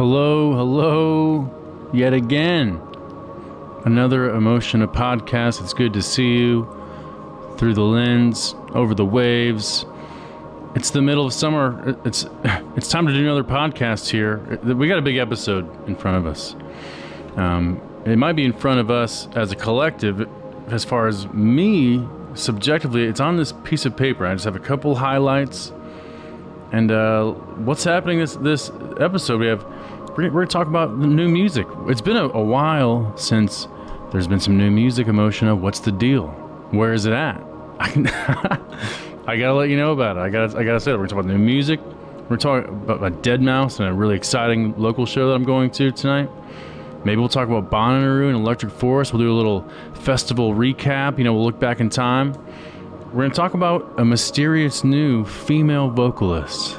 Hello, hello, yet again. Another Emotiona podcast. It's good to see you through the lens, over the waves. It's the middle of summer. It's it's time to do another podcast here. We got a big episode in front of us. Um, it might be in front of us as a collective. As far as me, subjectively, it's on this piece of paper. I just have a couple highlights. And uh, what's happening this this episode? We have we're, going to talk about new music. It's been a, a while since there's been some new music. Emotiona what's the deal? Where is it at? I, I gotta let you know about it. I gotta I gotta say it. We're gonna talk about new music. We're talking about, about Deadmau5 and a really exciting local show that I'm going to tonight. Maybe we'll talk about Bonnaroo and Electric Forest. We'll do a little festival recap. You know, we'll look back in time. We're going to talk about a mysterious new female vocalist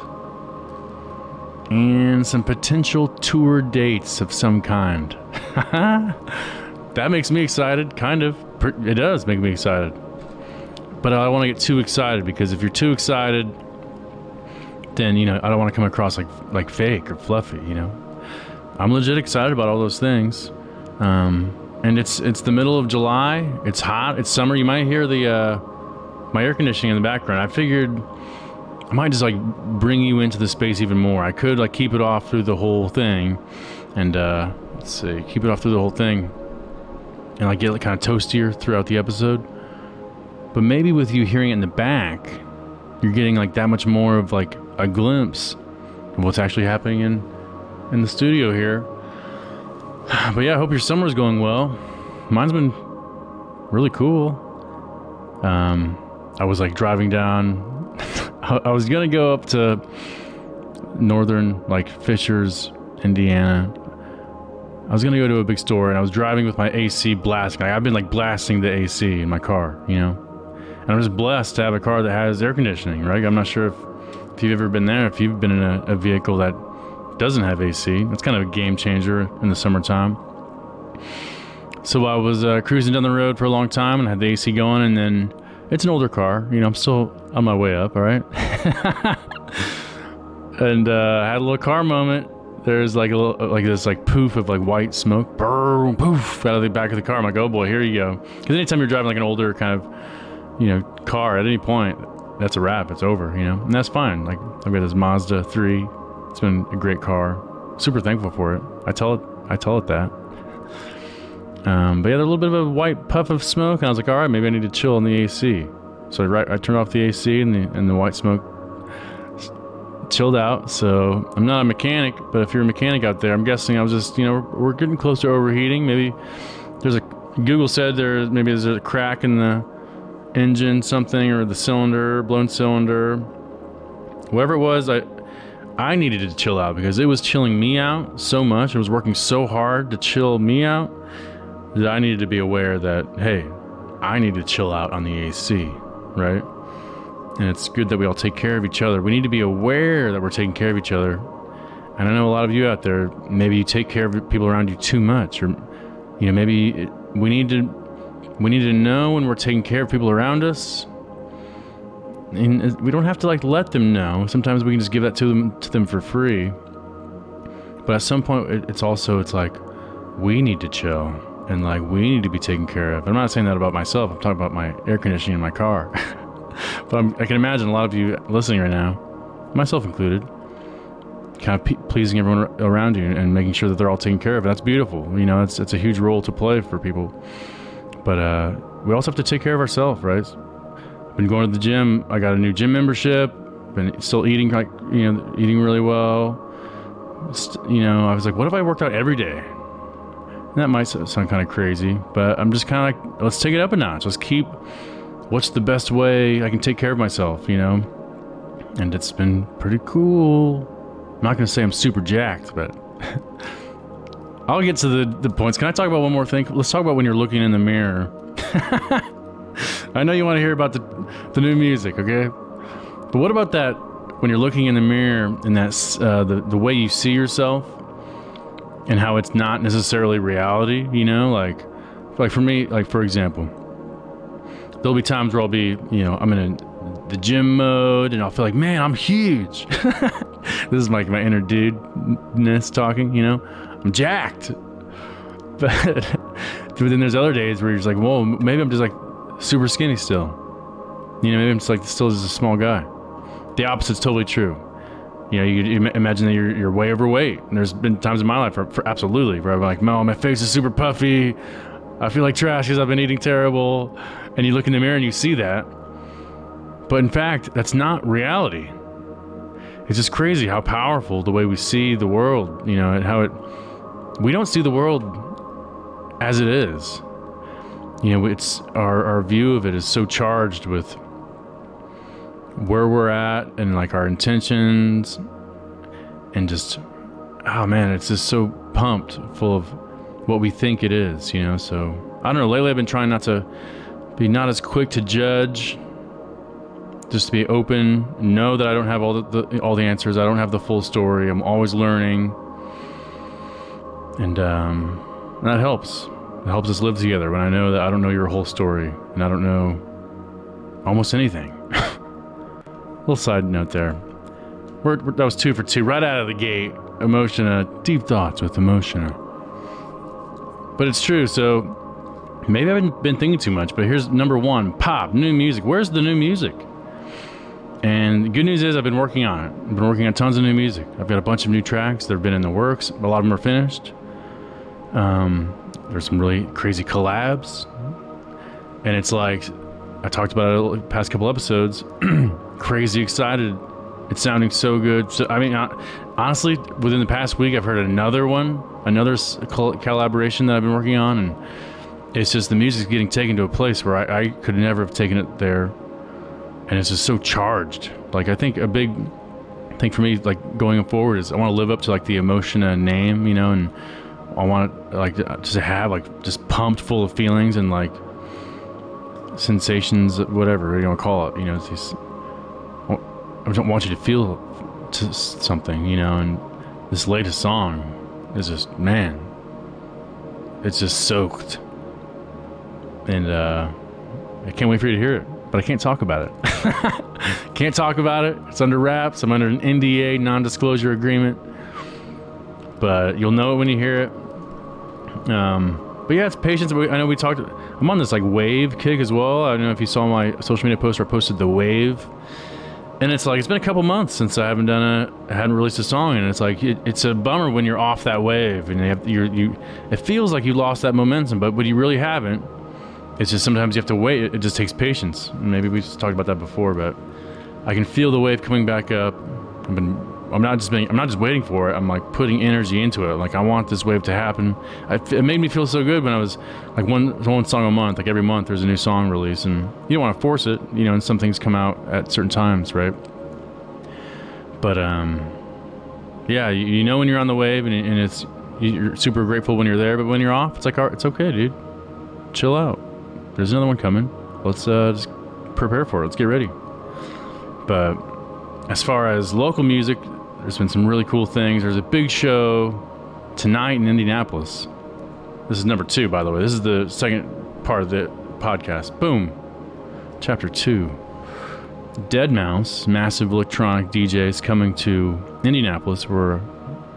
and some potential tour dates of some kind. that makes me excited, kind of. It does make me excited. But I don't want to get too excited because if you're too excited, then you know I don't want to come across like like fake or fluffy. You know, I'm legit excited about all those things. Um, and it's it's the middle of July. It's hot. It's summer. You might hear the uh, my air conditioning in the background. I figured I might just like bring you into the space even more. I could like keep it off through the whole thing, and uh, let's see, keep it off through the whole thing, and like get like kind of toastier throughout the episode. But maybe with you hearing it in the back, you're getting like that much more of like a glimpse of what's actually happening in in the studio here. But yeah, I hope your summer's going well. Mine's been really cool. Um, I was like driving down I was gonna go up to northern, like Fishers, Indiana. I was gonna go to a big store, and I was driving with my AC blasting. I've been like blasting the AC in my car, you know. And I'm just blessed to have a car that has air conditioning, right? I'm not sure if, if you've ever been there, if you've been in a, a vehicle that doesn't have AC. That's kind of a game changer in the summertime. So I was uh, cruising down the road for a long time and had the AC going, and then it's an older car. You know, I'm still on my way up, all right? and uh, I had a little car moment. There's like a little, like this like poof of like white smoke, boom, poof, out of the back of the car. I'm like, oh boy, here you go. Because anytime you're driving like an older kind of, you know, car at any point, that's a wrap. It's over, you know, and that's fine. Like I've got this Mazda 3. It's been a great car. Super thankful for it. I tell it, I tell it that. Um, but yeah, a little bit of a white puff of smoke, and I was like, all right, maybe I need to chill in the AC. So I, right, I turned off the AC, and the and the white smoke chilled out. So I'm not a mechanic, but if you're a mechanic out there, I'm guessing I was just, you know, we're, we're getting close to overheating. Maybe there's a Google said there maybe there's a crack in the engine, something, or the cylinder, blown cylinder, whatever it was. I I needed to chill out because it was chilling me out so much. It was working so hard to chill me out that I needed to be aware that, hey, I need to chill out on the AC, right? And it's good that we all take care of each other. We need to be aware that we're taking care of each other. And I know a lot of you out there, maybe you take care of people around you too much, or you know, maybe we need to we need to know when we're taking care of people around us. And we don't have to like let them know. Sometimes we can just give that to them to them for free. But at some point, it's also it's like we need to chill and like we need to be taken care of. I'm not saying that about myself. I'm talking about my air conditioning in my car. but I'm, i can imagine a lot of you listening right now, myself included, kind of pe- pleasing everyone around you and making sure that they're all taken care of. And That's beautiful. You know, it's it's a huge role to play for people. But uh, we also have to take care of ourselves, right? Been going to the gym. I got a new gym membership. Been still eating like you know eating really well. You know, I was like, what if I worked out every day? That might sound kind of crazy, but I'm just kind of like, let's take it up a notch. Let's keep. What's the best way I can take care of myself? You know, and it's been pretty cool. I'm not gonna say I'm super jacked, but I'll get to the the points. Can I talk about one more thing? Let's talk about when you're looking in the mirror. I know you want to hear about the the new music, okay? But what about that when you're looking in the mirror and that's uh, the the way you see yourself? And how it's not necessarily reality, you know, like like for me, like for example, there'll be times where I'll be, you know, I'm in a the gym mode, and I'll feel like, man, I'm huge. this is like my inner dude-ness talking, you know? I'm jacked. But, but then there's other days where you're just like, whoa, maybe I'm just like super skinny still. You know, maybe I'm just like still just a small guy. The opposite's totally true. You know, you, you imagine that you're, you're way overweight. And there's been times in my life, for, for absolutely, where I'm like, no, my face is super puffy. I feel like trash because I've been eating terrible. And you look in the mirror and you see that. But in fact, that's not reality. It's just crazy how powerful the way we see the world, you know, and how it. We don't see the world as it is. You know, it's our, our view of it is so charged with where we're at and like our intentions and just oh man, it's just so pumped full of what we think it is, you know. So I don't know. Lately, I've been trying not to be not as quick to judge, just to be open, know that I don't have all the, the all the answers. I don't have the full story. I'm always learning, and um, that helps. It helps us live together when I know that I don't know your whole story and I don't know almost anything. Little side note there. We're, we're, that was two for two right out of the gate. Emotiona, deep thoughts with Emotiona. But it's true. So maybe I haven't been thinking too much. But here's number one: pop, new music. Where's the new music? And the good news is I've been working on it. I've been working on tons of new music. I've got a bunch of new tracks that have been in the works. A lot of them are finished. Um, there's some really crazy collabs, and it's like I talked about it the past couple episodes. crazy excited. It's sounding so good. So I mean, honestly, within the past week, I've heard another one, another collaboration that I've been working on, and it's just the music's getting taken to a place where I, I could never have taken it there, and it's just so charged. Like I think a big thing for me, like going forward, is I want to live up to like the Emotiona name, you know, and I want to like just have like just pumped full of feelings and like sensations, whatever you want to call it. You know, these. I don't want you to feel something, you know. And this latest song is just man, it's just soaked, and uh, I can't wait for you to hear it. But I can't talk about it. can't talk about it. It's under wraps. I'm under an NDA, non-disclosure agreement. But you'll know it when you hear it. Um, but yeah, it's patience. I know we talked. I'm on this like wave kick as well. I don't know if you saw my social media post where I posted the wave, and it's like it's been a couple months since I haven't done a, I hadn't released a song, and it's like it, it's a bummer when you're off that wave and you have you're, you. It feels like you lost that momentum, but but you really haven't. It's just sometimes you have to wait. It just takes patience. Maybe we talked about that before, but I can feel the wave coming back up. I've been I'm not just being, I'm not just waiting for it. I'm like putting energy into it. Like I want this wave to happen. I, it made me feel so good when I was like one one song a month. Like every month there's a new song release, and you don't want to force it, you know. And some things come out at certain times, right? But um, yeah, you, you know when you're on the wave, and, and it's you're super grateful when you're there. But when you're off, it's like it's okay, dude. Chill out. There's another one coming. Let's uh, just prepare for it. Let's get ready. But as far as local music, there's been some really cool things. There's a big show tonight in Indianapolis. This is number two, by the way. This is the second part of the podcast. Boom. Chapter two. Deadmau5, massive electronic DJs coming to Indianapolis, where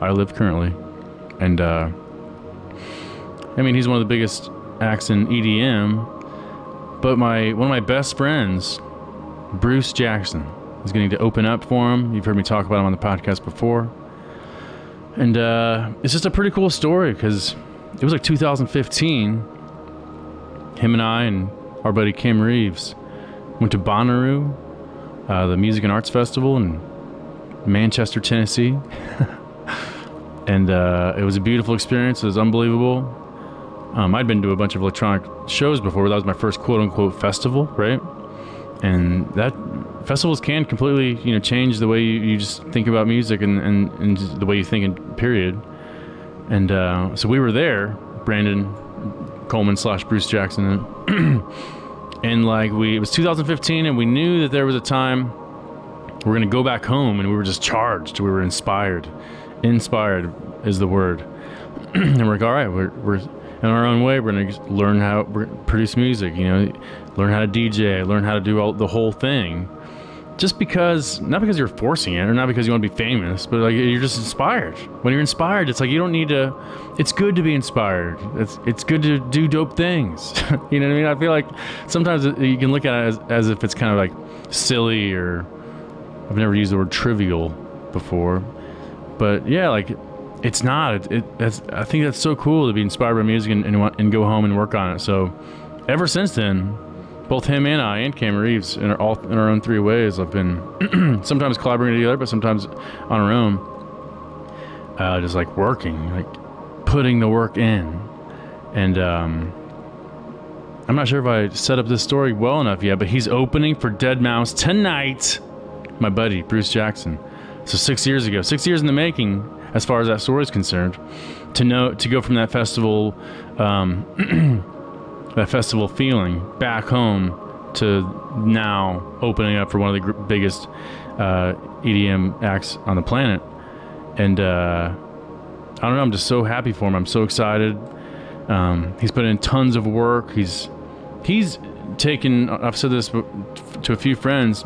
I live currently. And, uh, I mean, he's one of the biggest acts in EDM. But my one of my best friends, Bruce Jackson, is getting to open up for him. You've heard me talk about him on the podcast before. And uh, it's just a pretty cool story because it was like 2015. Him and I and our buddy Kim Reeves went to Bonnaroo, uh, the Music and Arts Festival in Manchester, Tennessee. and uh, it was a beautiful experience. It was unbelievable. Um, I'd been to a bunch of electronic shows before, but that was my first quote unquote festival, right? And that festivals can completely you know change the way you, you just think about music and, and, and the way you think in period. And uh, so we were there brandon coleman slash bruce jackson. And, and like we it was 2015 and we knew that there was a time we going to go back home and we were just charged. We were inspired. Inspired is the word. And we're like all right we're, we're in our own way. We're to learn how to produce music you know learn how to dj learn how to do all the whole thing just because not because you're forcing it or not because you want to be famous but like you're just inspired. When you're inspired it's like you don't need to it's good to be inspired. It's it's good to do dope things. You know what i mean? I feel like sometimes you can look at it as, as if it's kind of like silly or i've never used the word trivial before. But yeah like it's not. It, it that's, i think that's so cool to be inspired by music and, and, and go home and work on it. So ever since then both him and I and Cam Reeves in our, all in our own three ways have been sometimes collaborating together, but sometimes on our own, uh, just like working, like putting the work in. And um, I'm not sure if I set up this story well enough yet, but he's opening for Deadmau5 tonight. My buddy Bruce Jackson. So six years ago, six years in the making, as far as that story is concerned, to know to go from that festival. Um, that festival feeling back home to now opening up for one of the gr- biggest uh, EDM acts on the planet. And uh, I don't know, I'm just so happy for him. I'm so excited. Um, he's put in tons of work. He's he's taken. I've said this to a few friends.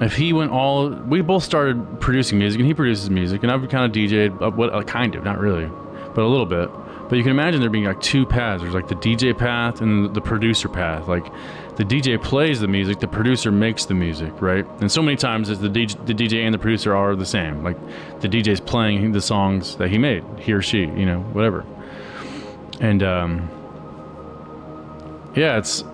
If he went all, we both started producing music, and he produces music, and I've kind of DJed, uh, what uh, kind of, not really, but a little bit. But you can imagine there being like two paths. There's like the DJ path and the producer path. Like the DJ plays the music, the producer makes the music, right? And so many times the DJ, the DJ and the producer are the same. Like the DJ's playing the songs that he made, he or she, you know, whatever. And um, yeah, it's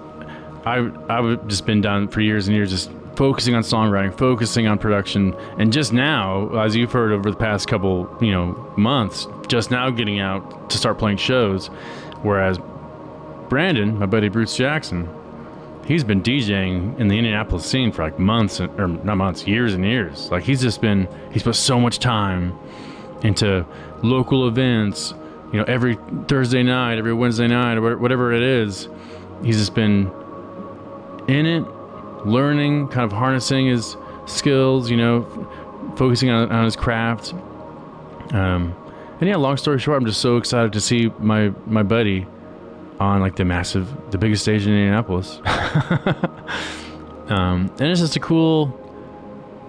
I I've just been down for years and years, just focusing on songwriting, focusing on production, and just now, as you've heard over the past couple, you know, months, just now getting out to start playing shows. Whereas Brandon, my buddy Bruce Jackson, he's been DJing in the Indianapolis scene for like months, or not months, years and years. Like he's just been, he's put so much time into local events, you know, every Thursday night, every Wednesday night, or whatever it is. He's just been in it, learning, kind of harnessing his skills, you know, focusing on, on his craft. Um, and yeah, long story short, I'm just so excited to see my my buddy on like the massive, the biggest stage in Indianapolis. um, and it's just a cool,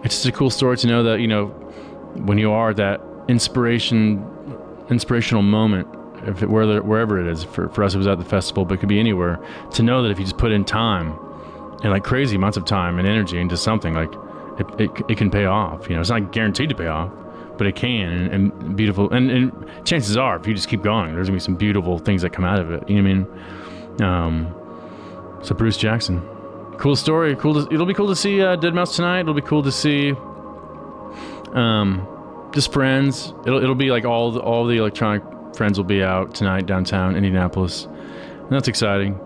it's just a cool story to know that you know when you are that inspiration, inspirational moment, if it, whether wherever it is. For for us, it was at the festival, but it could be anywhere. To know that if you just put in time and like crazy amounts of time and energy into something, like it, it, it can pay off. You know, it's not guaranteed to pay off but it can and, and beautiful and, and, chances are if you just keep going there's gonna be some beautiful things that come out of it you know what i mean um, so bruce jackson cool story cool to, it'll be cool to see uh, deadmau5 tonight it'll be cool to see um, just friends it'll, it'll be like all the, all the electronic friends will be out tonight downtown indianapolis and that's exciting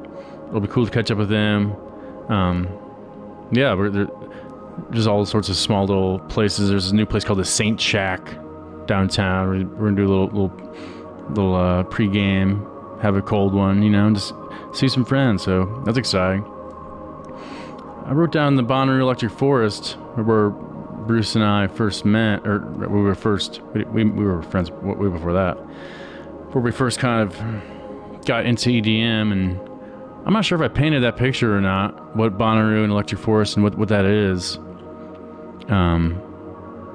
it'll be cool to catch up with them um, yeah we're there, just all sorts of small little places. There's a new place called the Saint Shack downtown. We're, we're gonna do a little little little uh, pregame, have a cold one, you know, and just see some friends. So that's exciting. I wrote down the Bonnaroo Electric Forest where Bruce and I first met, or we were first we, we were friends way before that, where we first kind of got into EDM and. I'm not sure if I painted that picture or not, what Bonnaroo and Electric Forest and what, what that is. Um,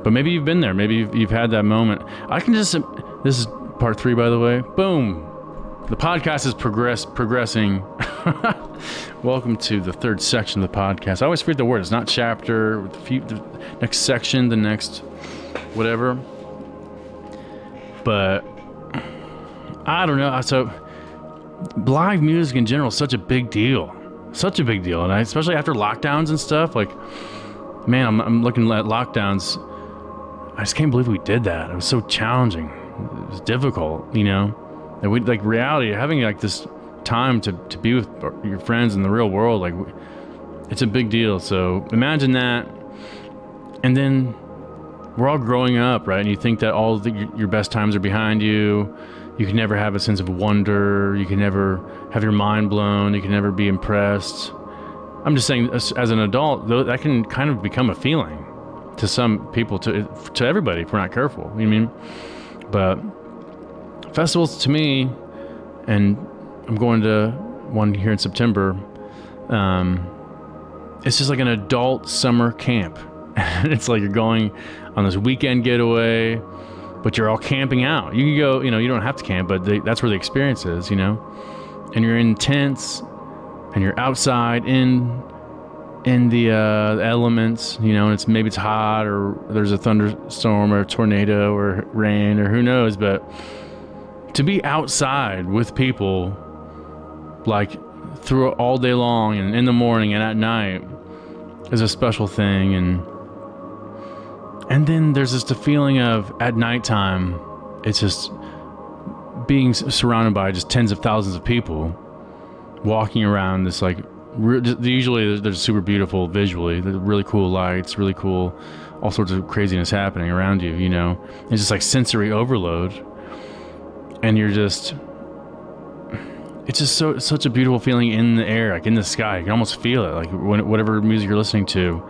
but maybe you've been there. Maybe you've, you've had that moment. I can just. This is part three, by the way. Boom. The podcast is progress progressing. Welcome to the third section of the podcast. I always forget the word. It's not chapter. The, few, the next section. The next whatever. But I don't know. So live music in general is such a big deal. Such a big deal, and I, especially after lockdowns and stuff. Like man, I'm, I'm looking at lockdowns. I just can't believe we did that. It was so challenging. It was difficult, you know. And we like reality, having like this time to, to be with your friends in the real world, like it's a big deal. So imagine that, and then we're all growing up, right? And you think that all the, your best times are behind you. You can never have a sense of wonder. You can never have your mind blown. You can never be impressed. I'm just saying, as, as, an adult, though, that can kind of become a feeling to some people, to to everybody, if we're not careful. You know I mean? But festivals, to me, and I'm going to one here in September. Um, it's just like an adult summer camp. it's like you're going on this weekend getaway, but you're all camping out. You can go, you know, you don't have to camp, but they, that's where the experience is, you know. And you're in tents, and you're outside in in the uh, elements, you know, and it's maybe it's hot or there's a thunderstorm or a tornado or rain or who knows, but to be outside with people like through all day long and in the morning and at night is a special thing and and then there's just a feeling of at nighttime it's just being surrounded by just tens of thousands of people walking around this like usually they're super beautiful visually they're really cool lights really cool all sorts of craziness happening around you you know? It's just like sensory overload. And you're just it's just so such a beautiful feeling in the air like in the sky. You can almost feel it like whatever music you're listening to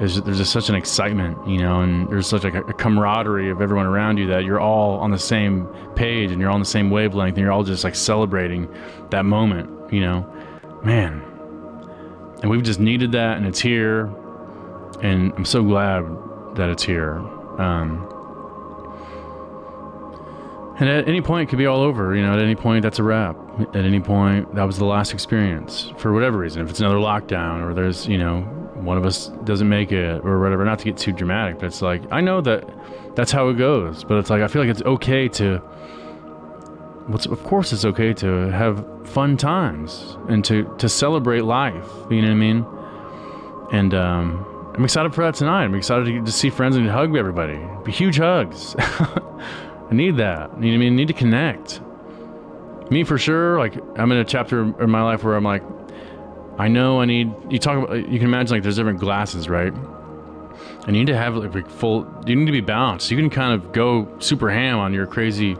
is there's just such an excitement you know and there's such like a, a camaraderie of everyone around you that you're all on the same page and you're all on the same wavelength and you're all just like celebrating that moment you know? Man. And we've just needed that and it's here. And i'm so glad that it's here. Um, and at any point it could be all over you know at any point that's a wrap. At any point that was the last experience for whatever reason. If it's another lockdown or there's you know one of us doesn't make it or whatever. Not to get too dramatic but it's like i know that that's how it goes but it's like i feel like it's okay to what's of course it's okay to have fun times and to to celebrate life you know what i mean? And um, i'm excited for that tonight. I'm excited to, to see friends and hug everybody. Be huge hugs. I need that. You know what i mean? I need to connect. Me for sure like i'm in a chapter in my life where i'm like i know i need you talk about you can imagine like there's different glasses right and you need to have like full you need to be balanced you can kind of go super ham on your crazy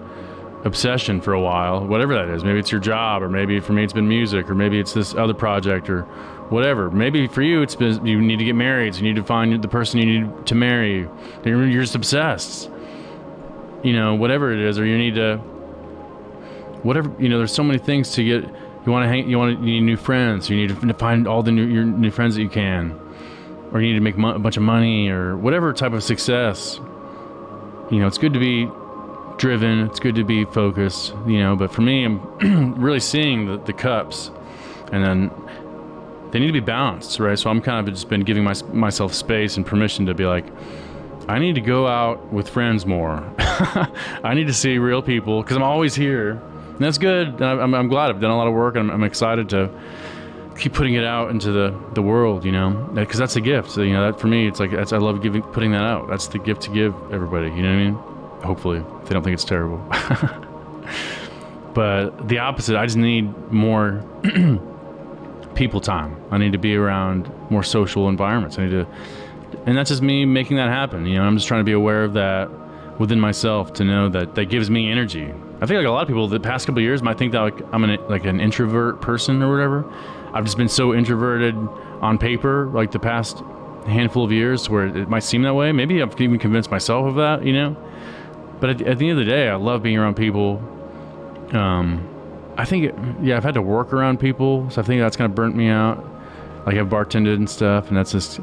obsession for a while, whatever that is. Maybe it's your job, or maybe for me it's been music, or maybe it's this other project, or whatever. Maybe for you it's been you need to get married, so you need to find the person you need to marry. You're just obsessed. You know, whatever it is, or you need to, whatever. You know, there's so many things to get. You want to hang. You want. You need new friends. You need to find all the new your new friends that you can, or you need to make a bunch of money, or whatever type of success. You know, it's good to be driven. It's good to be focused, you know. But for me, I'm really seeing the, the cups, and then they need to be balanced, right? So I'm kind of just been giving my, myself space and permission to be like, I need to go out with friends more. I need to see real people because I'm always here. And that's good. I'm, I'm, glad I've done a lot of work and I'm, I'm excited to keep putting it out into the, the world, you know, because that's a gift. So, you know, that for me, it's like, I love giving, putting that out. That's the gift to give everybody, you know what I mean? Hopefully, they don't think it's terrible. but the opposite, I just need more people time. I need to be around more social environments. I need to, and that's just me making that happen. You know, I'm just trying to be aware of that within myself to know that that gives me energy. I think like a lot of people the past couple years might think that like I'm an like an introvert person or whatever. I've just been so introverted on paper like the past handful of years where it might seem that way. Maybe I've even convinced myself of that, you know. But at, at, the end of the day, I love being around people. Um, I think, yeah, I've had to work around people, so I think that's kind of burnt me out. Like I've bartended and stuff, and that's just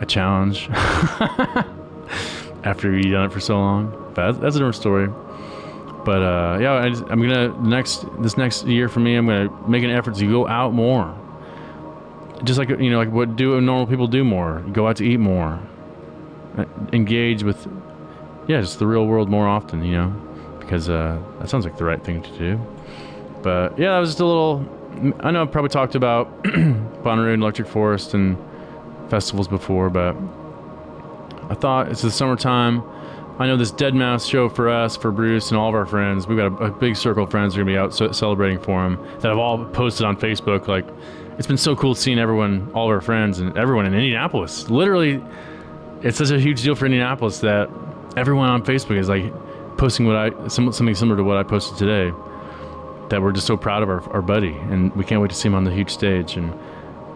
a challenge after you've done it for so long. But that's, that's a different story. But uh, yeah, I am gonna next this next year for me, I'm gonna make an effort to go out more. Just like you know, like what do normal people do more? Go out to eat more. Uh, engage with yeah, just the real world more often, you know, because uh, that sounds like the right thing to do. But yeah, that was just a little. I know I've probably talked about Bonnaroo and Electric Forest and festivals before, but I thought it's the summertime. I know this Deadmau5 show for us, for Bruce, and all of our friends. We've got a, a big circle of friends who are going to be out celebrating for him that have all posted on Facebook. Like, it's been so cool seeing everyone, all of our friends, and everyone in Indianapolis. Literally, it's such a huge deal for Indianapolis that everyone on Facebook is like posting what I something similar to what I posted today. That we're just so proud of our, our buddy, and we can't wait to see him on the huge stage. And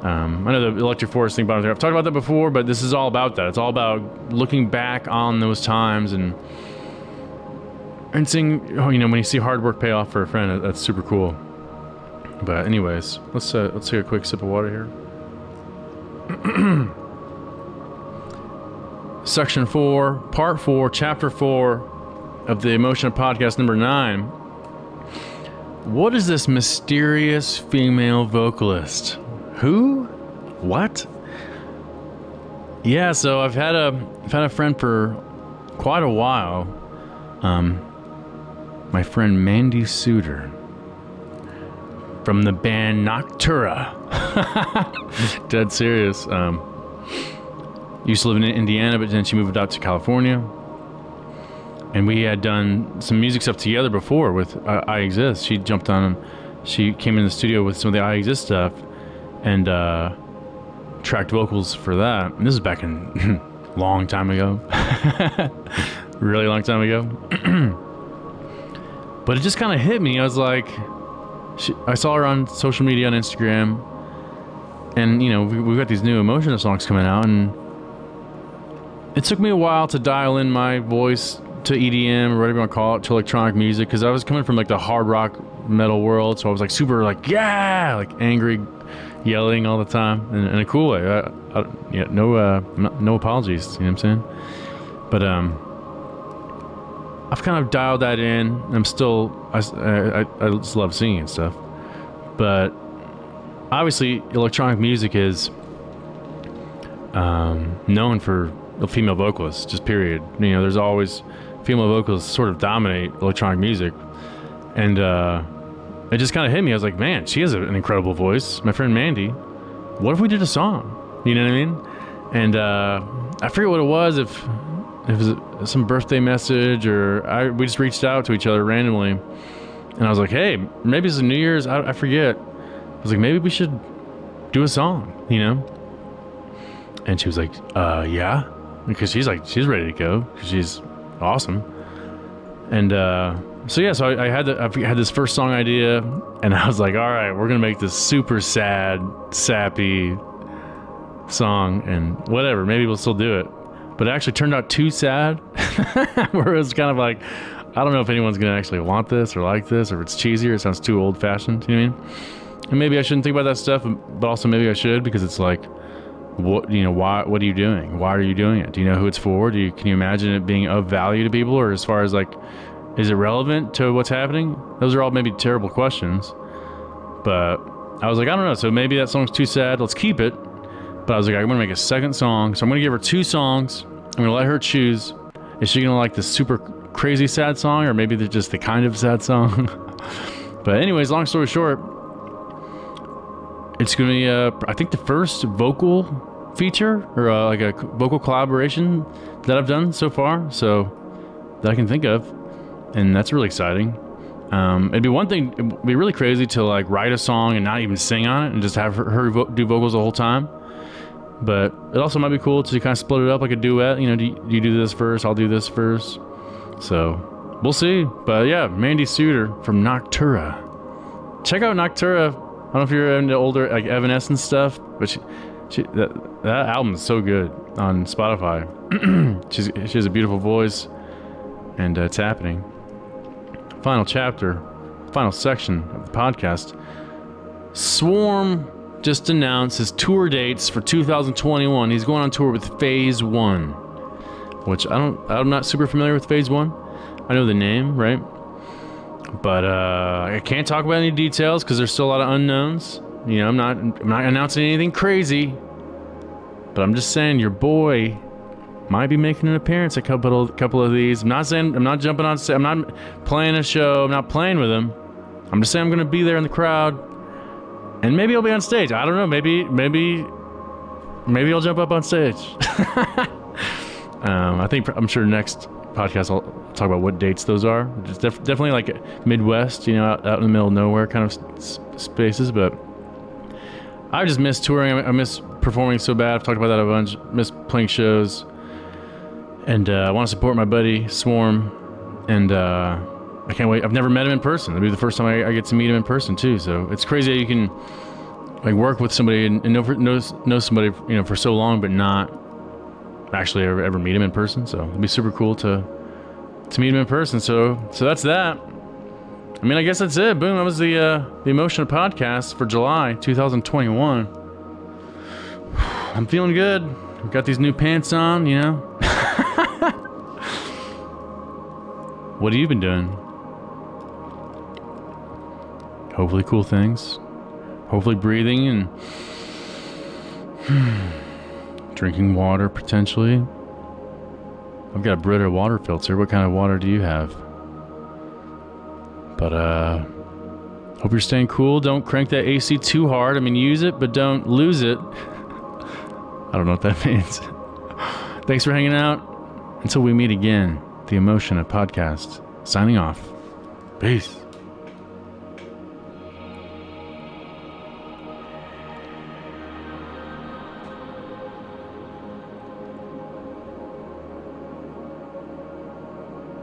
um, I know the Electric Forest thing, but I've talked about that before, but this is all about that. It's all about looking back on those times and and seeing, oh, you know, when you see hard work pay off for a friend, that's super cool. But anyways, let's uh, let's take a quick sip of water here. Section 4, Part 4, Chapter 4 of the Emotiona Podcast number 9. What is this mysterious female vocalist? Who? What? Yeah, so I've had a I've had a friend for quite a while. Um my friend Mandy Suter from the band Noctura. Dead serious. Um used to live in Indiana, but then she moved out to California. And we had done some music stuff together before with uh, I Exist. She jumped on, she came in the studio with some of the I Exist stuff and uh, tracked vocals for that. And this is back in long time ago, really long time ago. but it just kind of hit me. I was like, she, I saw her on social media on Instagram, and you know we, we've got these new emotional songs coming out, and it took me a while to dial in my voice to EDM or whatever you want to call it to electronic music because I was coming from like the hard rock metal world, so I was like super like yeah, like angry, yelling all the time in, in a cool way. I, I, yeah, no, uh, no apologies. You know what I'm saying? But um, I've kind of dialed that in. I'm still I, I, I just love singing and stuff, but obviously electronic music is um, known for female vocalists, just period. You know, there's always female vocalists sort of dominate electronic music, and uh, it just kind of hit me. I was like, man, she has an incredible voice. My friend Mandy. What if we did a song? You know what I mean? And uh, I forget what it was. If, if it was some birthday message or I, we just reached out to each other randomly, and I was like, hey, maybe it's a New Year's. I, I forget. I was like, maybe we should do a song. You know? And she was like, uh, yeah because she's like she's ready to go she's awesome and uh, so yeah so I, I had the, I had this first song idea and I was like all right we're gonna make this super sad sappy song and whatever maybe we'll still do it. But it actually turned out too sad where it was kind of like I don't know if anyone's gonna actually want this or like this or if it's cheesy or it sounds too old fashioned you know what I mean? And maybe I shouldn't think about that stuff um, but also maybe I should because it's like what you know why what are you doing? Why are you doing it? Do you know who it's for? Do you can you imagine it being of value to people or as far as like is it relevant to what's happening? Those are all maybe terrible questions but i was like i don't know. So maybe that song's too sad. Let's keep it. But i was like i'm gonna make a second song. So i'm gonna give her two songs. I'm gonna let her choose. Is she gonna like the super crazy sad song or maybe just the kind of sad song? But anyways long story short it's gonna be uh, I think the first vocal feature or uh, like a vocal collaboration that I've done so far. So that I can think of, and that's really exciting. Um, it'd be one thing, it'd be really crazy to like write a song and not even sing on it and just have her, her vo- do vocals the whole time. But it also might be cool to kind of split it up like a duet. You know, do you, do this first? I'll do this first. So we'll see. But yeah, Mandy Suter from Noctura. Check out Noctura. I don't know if you're into older like Evanescence stuff, but she, she, that, that album is so good on Spotify. She's, she has a beautiful voice, and uh, it's happening. Final chapter, final section of the podcast. Swarm just announced his tour dates for 2021. He's going on tour with Phase One, which I don't. I'm not super familiar with Phase One. I know the name, right? But uh, I can't talk about any details because there's still a lot of unknowns. You know, I'm not I'm not announcing anything crazy, but I'm just saying your boy might be making an appearance a couple couple of these. I'm not saying I'm not jumping on. I'm not playing a show. I'm not playing with them. I'm just saying I'm gonna be there in the crowd, and maybe I'll be on stage. I don't know. Maybe maybe maybe I'll jump up on stage. um, I think I'm sure next podcast I'll talk about what dates those are. Just def- definitely like Midwest, you know, out, out in the middle of nowhere kind of s- spaces, but. I just miss touring. I miss performing so bad. I've talked about that a bunch. Miss playing shows, and uh, I want to support my buddy Swarm, and uh, I can't wait. I've never met him in person. It'll be the first time I, I, get to meet him in person too. So it's crazy you can like work with somebody and, and know, know know somebody you know for so long, but not actually ever, ever meet him in person. So it'd be super cool to to meet him in person. So so that's that. I mean, I guess that's it. Boom. That was the uh, the Emotiona podcast for July 2021. I'm feeling good. I've got these new pants on, you know. What have you been doing? Hopefully, cool things. Hopefully, breathing and drinking water potentially. I've got a Brita water filter. What kind of water do you have? But, uh, hope you're staying cool. Don't crank that AC too hard. I mean, use it, but don't lose it. I don't know what that means. Thanks for hanging out. Until we meet again, the Emotiona Podcast. Signing off. Peace.